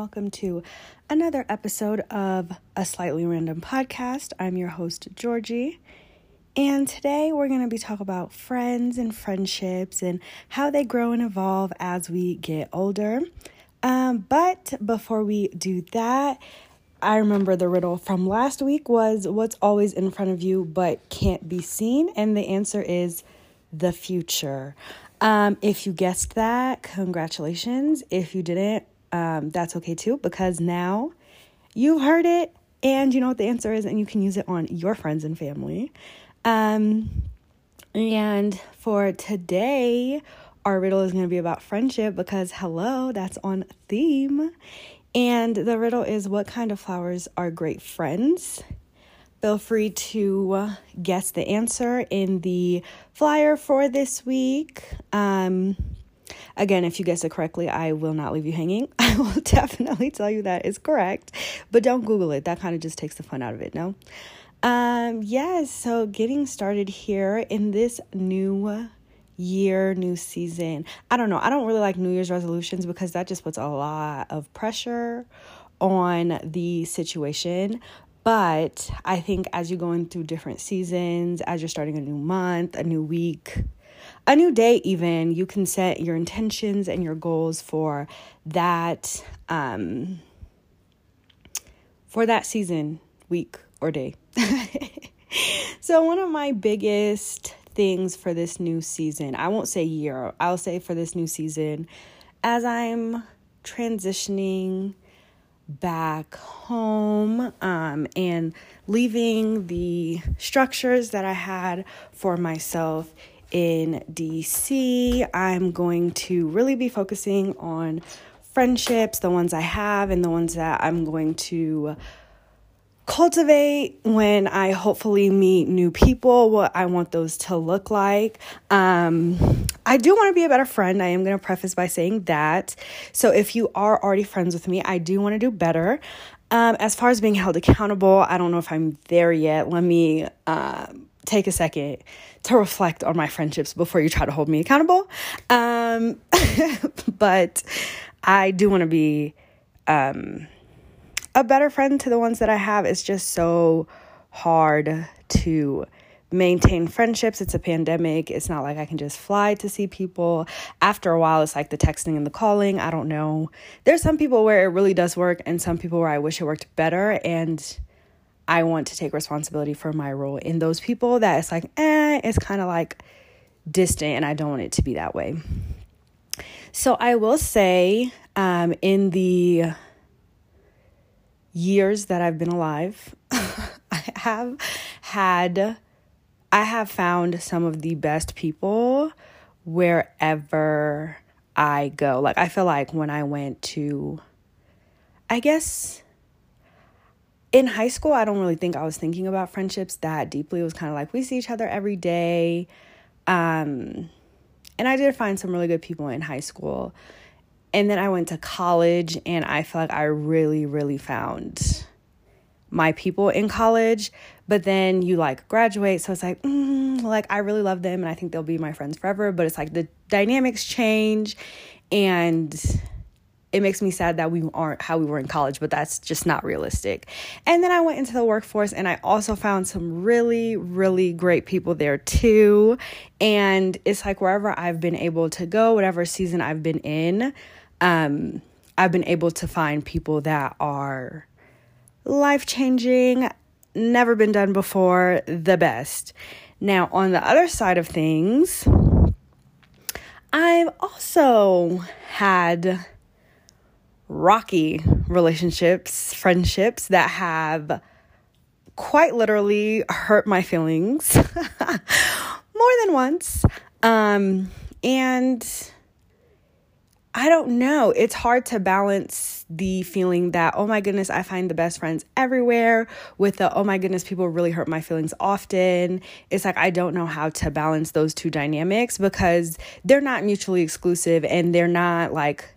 welcome to another episode of a slightly random podcast. I'm your host, Georgie, and today we're going to be talking about friends and friendships and how they grow and evolve as we get older. Um, but before we do that, I remember the riddle from last week was what's always in front of you but can't be seen, and the answer is the future. Um, if you guessed that, congratulations. If you didn't, um, that's okay too, because now you've heard it and you know what the answer is, and you can use it on your friends and family. Um, and for today, our riddle is going to be about friendship because, hello, that's on theme. And the riddle is what kind of flowers are great friends? Feel free to guess the answer in the flyer for this week. Um, again, if you guess it correctly, I will not leave you hanging. I will definitely tell you that is correct, but don't Google it. That kind of just takes the fun out of it, no? Um, yes, yeah, so getting started here in this new year, new season. I don't know. I don't really like New Year's resolutions because that just puts a lot of pressure on the situation. But I think as you're going through different seasons, as you're starting a new month, a new week, a new day, even, you can set your intentions and your goals for that um, for that season, week, or day. so one of my biggest things for this new season, I won't say year, I'll say for this new season, as I'm transitioning back home um, and leaving the structures that I had for myself in DC. I'm going to really be focusing on friendships, the ones I have, and the ones that I'm going to cultivate when I hopefully meet new people, what I want those to look like. Um, I do want to be a better friend. I am going to preface by saying that. So if you are already friends with me, I do want to do better. Um, as far as being held accountable, I don't know if I'm there yet. Let me uh, take a second to reflect on my friendships before you try to hold me accountable. Um, but I do want to be. Um, a better friend to the ones that I have. It's just so hard to maintain friendships. It's a pandemic. It's not like I can just fly to see people. After a while, it's like the texting and the calling. I don't know. There's some people where it really does work, and some people where I wish it worked better. And I want to take responsibility for my role in those people that it's like, eh, it's kind of like distant, and I don't want it to be that way. So I will say, um, in the years that I've been alive, I have had, I have found some of the best people wherever I go. Like, I feel like when I went to, I guess, in high school, I don't really think I was thinking about friendships that deeply. It was kind of like we see each other every day. Um, and I did find some really good people in high school. And then I went to college and I feel like I really, really found my people in college. But then you like graduate, so it's like, mm, like I really love them and I think they'll be my friends forever. But it's like the dynamics change and it makes me sad that we aren't how we were in college, but that's just not realistic. And then I went into the workforce and I also found some really, really great people there too. And it's like wherever I've been able to go, whatever season I've been in, um, I've been able to find people that are life changing, never been done before, the best. Now, on the other side of things, I've also had rocky relationships, friendships that have quite literally hurt my feelings more than once. Um, and I don't know. It's hard to balance the feeling that, oh my goodness, I find the best friends everywhere with the, oh my goodness, people really hurt my feelings often. It's like I don't know how to balance those two dynamics because they're not mutually exclusive and they're not like,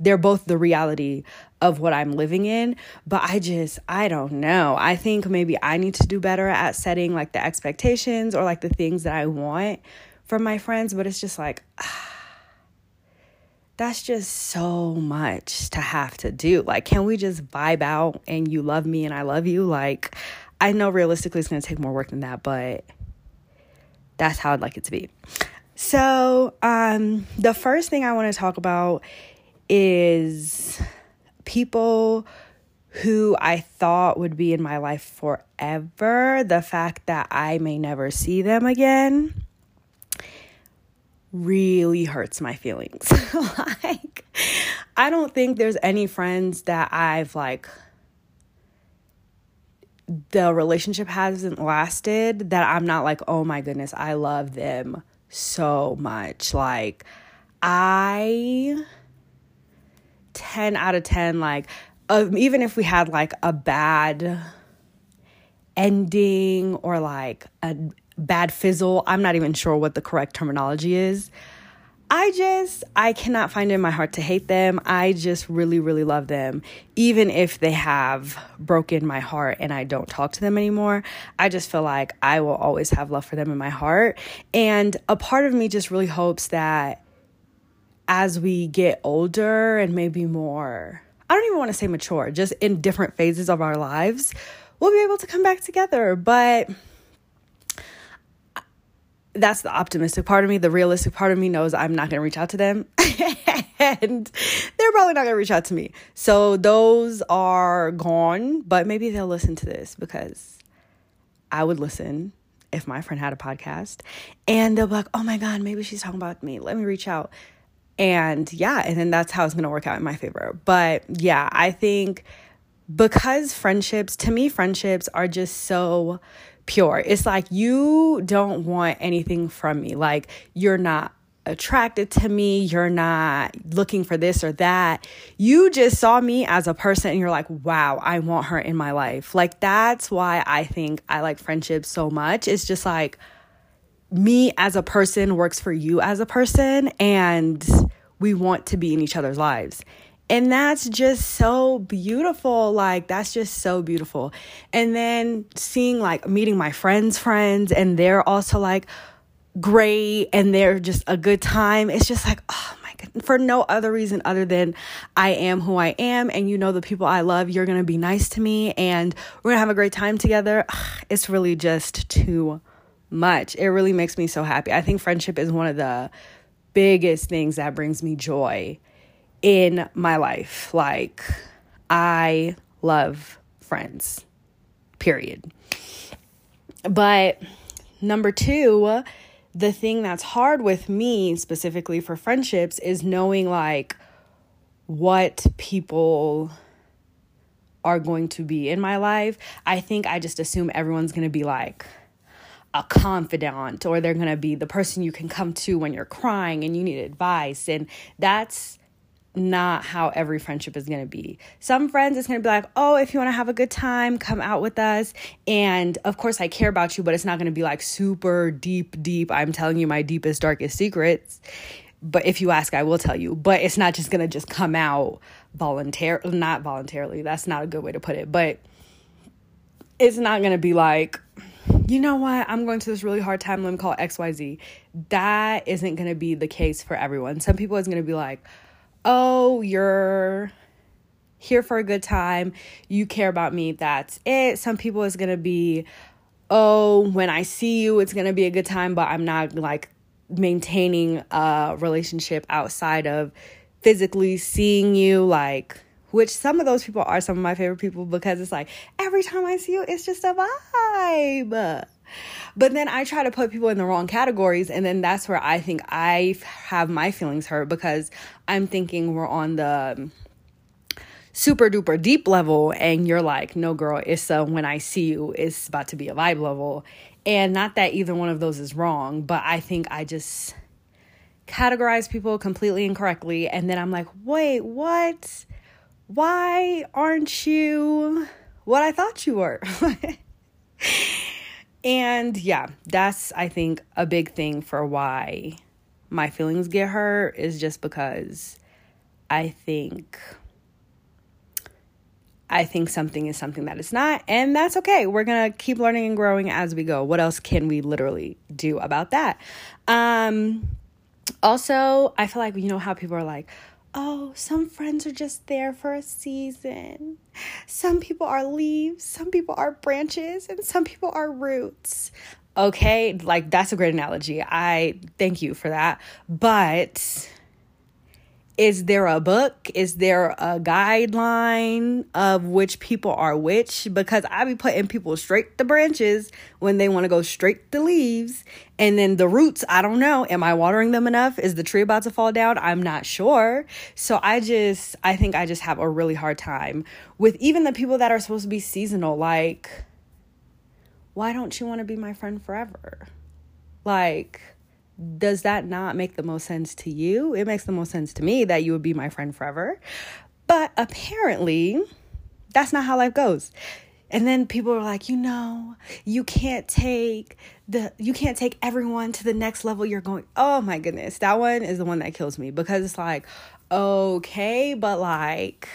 they're both the reality of what I'm living in. But I just, I don't know. I think maybe I need to do better at setting like the expectations or like the things that I want from my friends. But it's just like, that's just so much to have to do. Like, can we just vibe out and you love me and I love you? Like, I know realistically it's going to take more work than that, but that's how I'd like it to be. So, um, the first thing I want to talk about is people who I thought would be in my life forever. The fact that I may never see them again really hurts my feelings. like, I don't think there's any friends that I've like the relationship hasn't lasted that I'm not like, oh my goodness, I love them so much. Like, I 10 out of 10, like, even if we had like a bad ending or like a bad fizzle, I'm not even sure what the correct terminology is. I just, I cannot find in my heart to hate them. I just really, really love them. Even if they have broken my heart and I don't talk to them anymore, I just feel like I will always have love for them in my heart. And a part of me just really hopes that as we get older and maybe more, I don't even want to say mature, just in different phases of our lives, we'll be able to come back together. But that's the optimistic part of me. The realistic part of me knows I'm not going to reach out to them. and they're probably not going to reach out to me. So those are gone, but maybe they'll listen to this because I would listen if my friend had a podcast and they'll be like, oh my God, maybe she's talking about me. Let me reach out. And yeah, and then that's how it's going to work out in my favor. But yeah, I think because friendships, to me, friendships are just so pure. It's like you don't want anything from me. Like you're not attracted to me, you're not looking for this or that. You just saw me as a person and you're like, wow, I want her in my life. Like that's why I think I like friendships so much. It's just like me as a person works for you as a person and we want to be in each other's lives. And that's just so beautiful. Like, that's just so beautiful. And then seeing, like, meeting my friends' friends, and they're also like great and they're just a good time. It's just like, oh my God, for no other reason other than I am who I am. And you know, the people I love, you're going to be nice to me and we're going to have a great time together. It's really just too much. It really makes me so happy. I think friendship is one of the biggest things that brings me joy in my life. Like, I love friends, period. But number two, the thing that's hard with me specifically for friendships is knowing like what people are going to be in my life. I think I just assume everyone's going to be like a confidant or they're going to be the person you can come to when you're crying and you need advice. And that's not how every friendship is going to be. Some friends, it's going to be like, oh, if you want to have a good time, come out with us. And of course, I care about you, but it's not going to be like super deep, deep. I'm telling you my deepest, darkest secrets. But if you ask, I will tell you. But it's not just going to just come out voluntarily, not voluntarily. That's not a good way to put it. But it's not going to be like, you know what, I'm going to this really hard time. Let me call XYZ. That isn't going to be the case for everyone. Some people is going to be like, oh, you're here for a good time, you care about me, that's it. Some people is gonna be, oh, when I see you, it's gonna be a good time, but I'm not like maintaining a relationship outside of physically seeing you, like, which some of those people are some of my favorite people because it's like every time I see you, it's just a vibe. But then I try to put people in the wrong categories. And then that's where I think I have my feelings hurt because I'm thinking we're on the super duper deep level. And you're like, no, girl, it's a when I see you, it's about to be a vibe level. And not that either one of those is wrong, but I think I just categorize people completely incorrectly. And then I'm like, wait, what? Why aren't you what I thought you were? And yeah, that's, I think, a big thing for why my feelings get hurt is just because I think. I think something is something that it's not, and that's okay. We're gonna keep learning and growing as we go. What else can we literally do about that? Um, Also, I feel like you know how people are like, oh, some friends are just there for a season. Some people are leaves, some people are branches, and some people are roots. Okay, like that's a great analogy. I thank you for that. But is there a book? Is there a guideline of which people are which? Because I be putting people straight to branches when they want to go straight to leaves. And then the roots, I don't know. Am I watering them enough? Is the tree about to fall down? I'm not sure. So I just, I think I just have a really hard time with even the people that are supposed to be seasonal. Like, why don't you want to be my friend forever? Like, does that not make the most sense to you? It makes the most sense to me that you would be my friend forever. But apparently, that's not how life goes. And then people are like, you know, you can't take the you can't take everyone to the next level you're going. Oh my goodness. That one is the one that kills me because it's like, okay, but like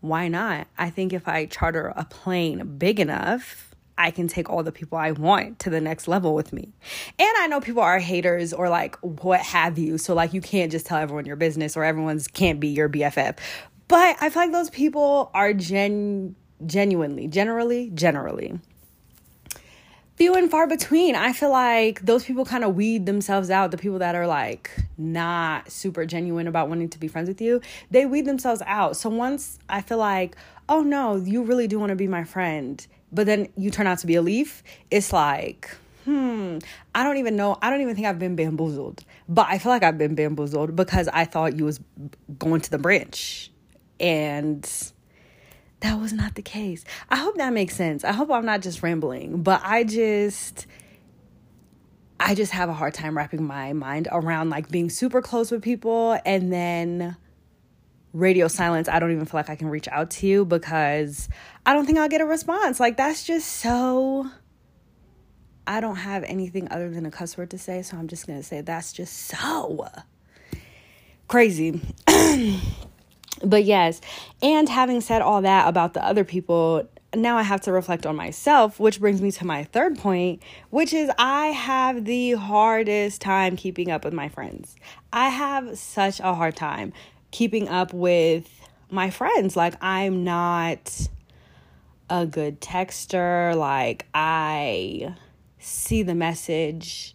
why not? I think if I charter a plane big enough, I can take all the people I want to the next level with me. And I know people are haters or like what have you. So like you can't just tell everyone your business or everyone's can't be your BFF. But I feel like those people are gen genuinely, generally, generally few and far between. I feel like those people kind of weed themselves out. The people that are like not super genuine about wanting to be friends with you, they weed themselves out. So once I feel like, oh no, you really do want to be my friend, but then you turn out to be a leaf, it's like, hmm, I don't even know. I don't even think I've been bamboozled, but I feel like I've been bamboozled because I thought you was going to the branch, and that was not the case. I hope that makes sense. I hope I'm not just rambling, but I just. I just have a hard time wrapping my mind around like being super close with people and then radio silence, I don't even feel like I can reach out to you because I don't think I'll get a response. Like, that's just so. I don't have anything other than a cuss word to say, so I'm just gonna say that's just so crazy. but yes, and having said all that about the other people, now I have to reflect on myself, which brings me to my third point, which is I have the hardest time keeping up with my friends. I have such a hard time keeping up with my friends. Like, I'm not a good texter. Like, I see the message.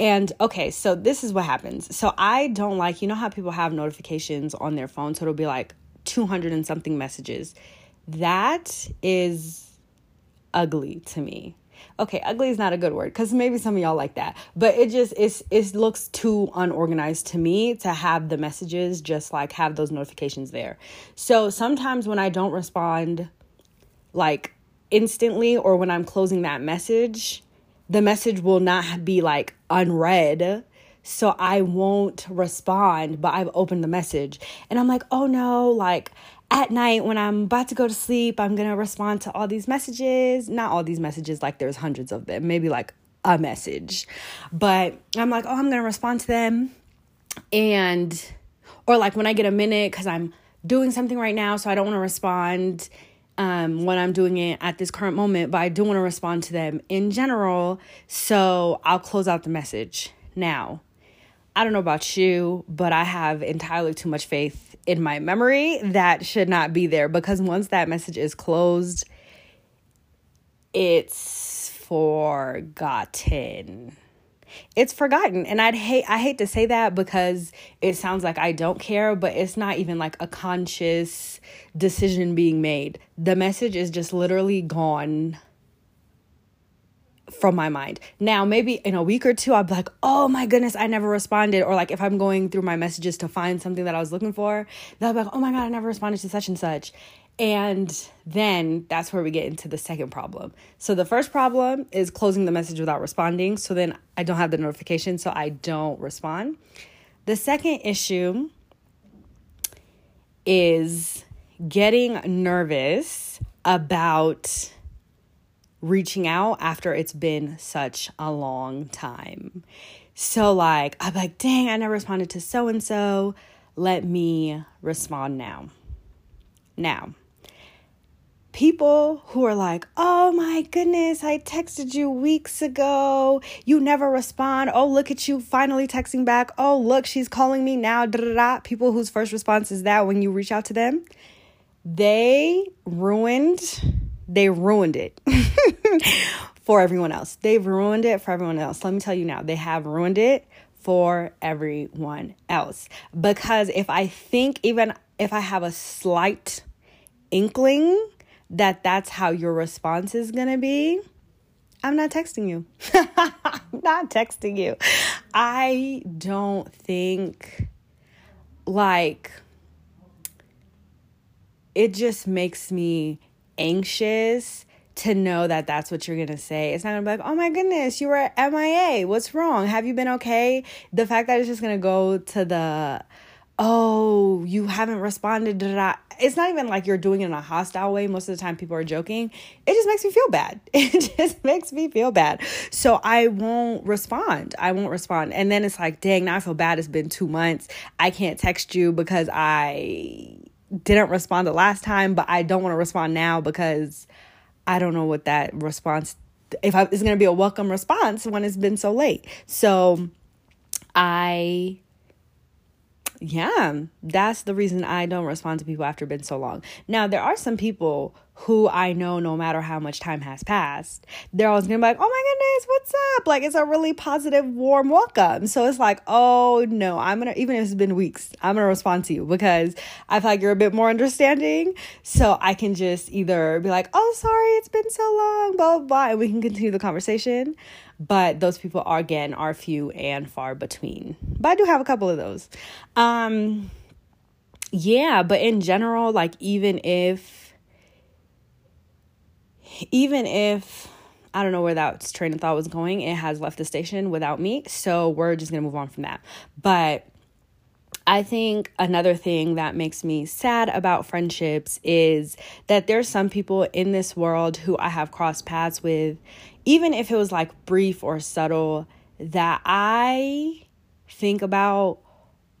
And okay, so this is what happens. So I don't like, you know how people have notifications on their phone? So it'll be like 200 and something messages. That is ugly to me okay ugly is not a good word because maybe some of y'all like that but it just it's it looks too unorganized to me to have the messages just like have those notifications there so sometimes when i don't respond like instantly or when i'm closing that message the message will not be like unread so I won't respond, but I've opened the message. And I'm like, oh no, like at night when I'm about to go to sleep, I'm going to respond to all these messages. Not all these messages, like there's hundreds of them, maybe like a message. But I'm like, oh, I'm going to respond to them. And, or like when I get a minute, because I'm doing something right now, so I don't want to respond um, when I'm doing it at this current moment, but I do want to respond to them in general. So I'll close out the message. Now, I don't know about you, but I have entirely too much faith in my memory that should not be there because once that message is closed, it's forgotten. It's forgotten. And I'd hate I hate to say that because it sounds like I don't care, but it's not even like a conscious decision being made. The message is just literally gone from my mind. Now, maybe in a week or two, I'll be like, oh my goodness, I never responded. Or like if I'm going through my messages to find something that I was looking for, they'll be like, oh my God, I never responded to such and such. And then that's where we get into the second problem. So the first problem is closing the message without responding. So then I don't have the notification, so I don't respond. The second issue is getting nervous about reaching out after it's been such a long time. So, like, I'm like, dang, I never responded to so and so. Let me respond now. Now, people who are like, oh my goodness, I texted you weeks ago. You never respond. Oh, look at you finally texting back. Oh, look, she's calling me now. Da-da-da. People whose first response is that when you reach out to them, they ruined, they ruined it for everyone else. They've ruined it for everyone else. Let me tell you now, they have ruined it for everyone else. Because if I think, even if I have a slight inkling that that's how your response is going to be, I'm not texting you. I'm not texting you. I don't think like it just makes me anxious to know that that's what you're gonna say. It's not gonna be like, oh my goodness, you were MIA. What's wrong? Have you been okay? The fact that it's just gonna go to the oh, you haven't responded. Da-da. It's not even like you're doing it in a hostile way. Most of the time, people are joking. It just makes me feel bad. It just makes me feel bad. So I won't respond. I won't respond. And then it's like, dang, now I feel bad. It's been two months. I can't text you because I didn't respond the last time, but I don't want to respond now because I don't know what that response if I, it's going to be a welcome response when it's been so late. So I yeah, that's the reason I don't respond to people after been so long. Now, there are some people who I know no matter how much time has passed, they're always gonna be like, oh my goodness, what's up? Like, it's a really positive, warm welcome. So it's like, oh no, I'm gonna, even if it's been weeks, I'm gonna respond to you because I feel like you're a bit more understanding. So I can just either be like, oh, sorry, it's been so long, blah, blah, blah, and we can continue the conversation but those people are again are few and far between. But I do have a couple of those. Um yeah, but in general like even if even if I don't know where that train of thought was going, it has left the station without me. So we're just going to move on from that. But I think another thing that makes me sad about friendships is that there's some people in this world who I have crossed paths with even if it was like brief or subtle, that I think about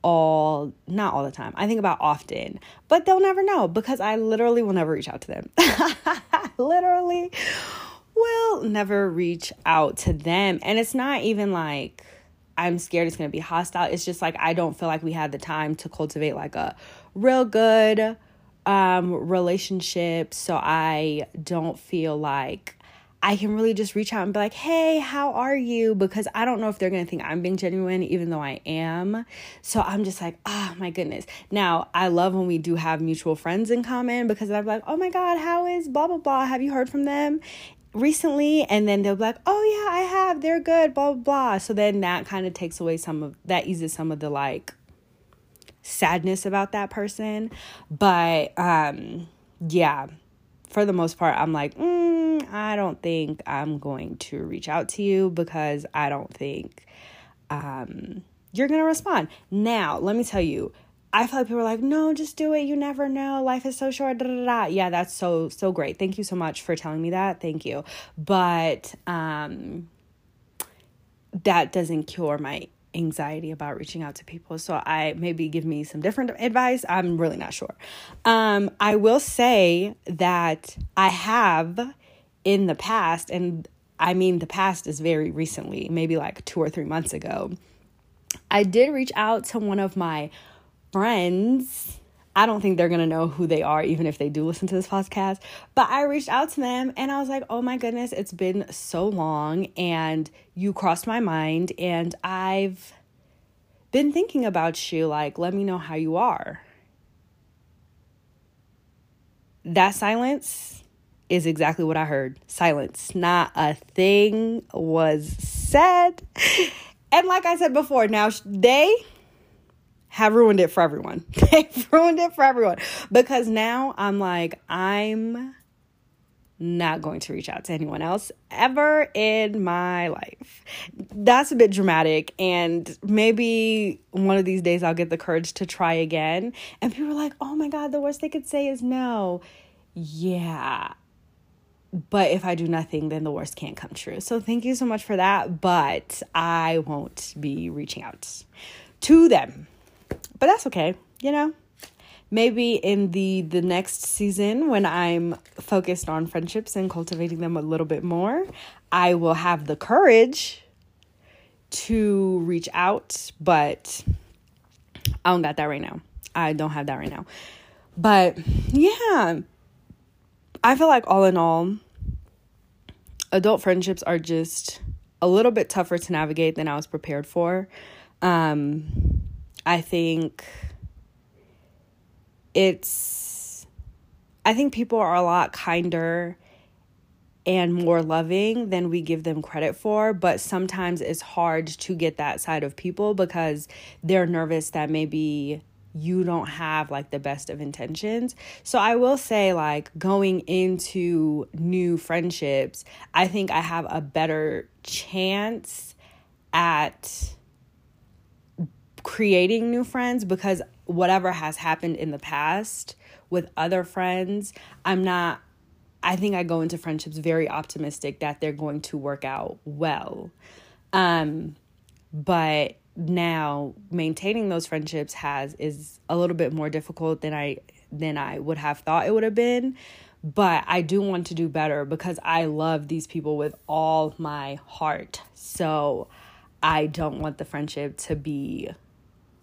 all not all the time. I think about often, but they'll never know because I literally will never reach out to them. literally will never reach out to them. And it's not even like I'm scared it's going to be hostile. It's just like I don't feel like we had the time to cultivate like a real good um relationship, so I don't feel like I can really just reach out and be like, hey, how are you? Because I don't know if they're going to think I'm being genuine, even though I am. So I'm just like, oh my goodness. Now, I love when we do have mutual friends in common because I'm like, oh my God, how is blah, blah, blah? Have you heard from them? recently and then they'll be like oh yeah i have they're good blah blah blah so then that kind of takes away some of that eases some of the like sadness about that person but um yeah for the most part i'm like mm, I don't think I'm going to reach out to you because I don't think um, you're going to respond. Now, let me tell you, I feel like people are like, no, just do it. You never know. Life is so short. Da, da, da. Yeah, that's so, so great. Thank you so much for telling me that. Thank you. But um, that doesn't cure my anxiety about reaching out to people. So I maybe give me some different advice. I'm really not sure. Um, I will say that I have in the past, and I mean, the past is very recently, maybe like two or three months ago, I did reach out to one of my friends. I don't think they're gonna know who they are, even if they do listen to this podcast. But I reached out to them and I was like, oh my goodness, it's been so long, and you crossed my mind, and I've been thinking about you. Like, let me know how you are. That silence is exactly what I heard. Silence. Not a thing was said. And like I said before, now they have ruined it for everyone. They've ruined it for everyone because now I'm like, I'm not going to reach out to anyone else ever in my life. That's a bit dramatic. And maybe one of these days I'll get the courage to try again. And people are like, oh my God, the worst they could say is no. Yeah, but if I do nothing, then the worst can't come true. So thank you so much for that. But I won't be reaching out to them. But that's okay, you know? maybe in the the next season when I'm focused on friendships and cultivating them a little bit more, I will have the courage to reach out, but I don't got that right now. I don't have that right now. But yeah, I feel like all in all, adult friendships are just a little bit tougher to navigate than I was prepared for. Um, I think it's, I think people are a lot kinder and more loving than we give them credit for. But sometimes it's hard to get that side of people because they're nervous that maybe you don't have like the best of intentions. So I will say, like, going into new friendships, I think I have a better chance at creating new friends because whatever has happened in the past with other friends, I'm not, I think I go into friendships very optimistic that they're going to work out well. Um, but now maintaining those friendships has is a little bit more difficult than I than I would have thought it would have been but I do want to do better because I love these people with all my heart. So I don't want the friendship to be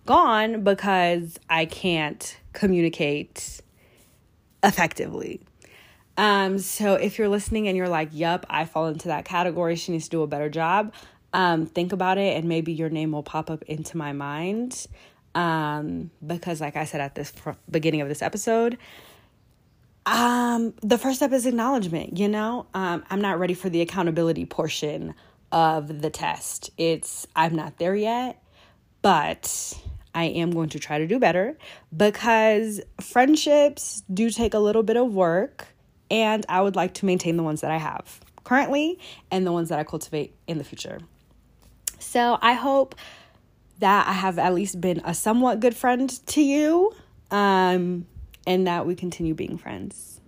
gone because I can't communicate effectively. Um, so if you're listening and you're like, "Yup, I fall into that category. She needs to do a better job." um, think about it and maybe your name will pop up into my mind. Um, because, like I said at this pr- beginning of this episode, um, the first step is acknowledgement. You know, um, I'm not ready for the accountability portion of the test. It's, I'm not there yet, but I am going to try to do better because friendships do take a little bit of work, and I would like to maintain the ones that I have currently and the ones that I cultivate in the future. So I hope that I have at least been a somewhat good friend to you um, and that we continue being friends.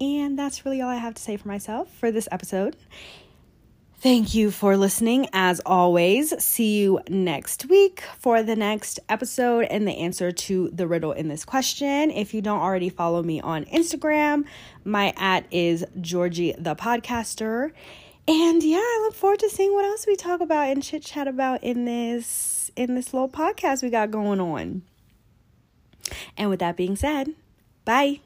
And that's really all I have to say for myself for this episode. Thank you for listening. As always, see you next week for the next episode and the answer to the riddle in this question. If you don't already follow me on Instagram, my at is Georgie the Podcaster. And yeah, I look forward to seeing what else we talk about and chit chat about in this in this little podcast we got going on. And with that being said, bye.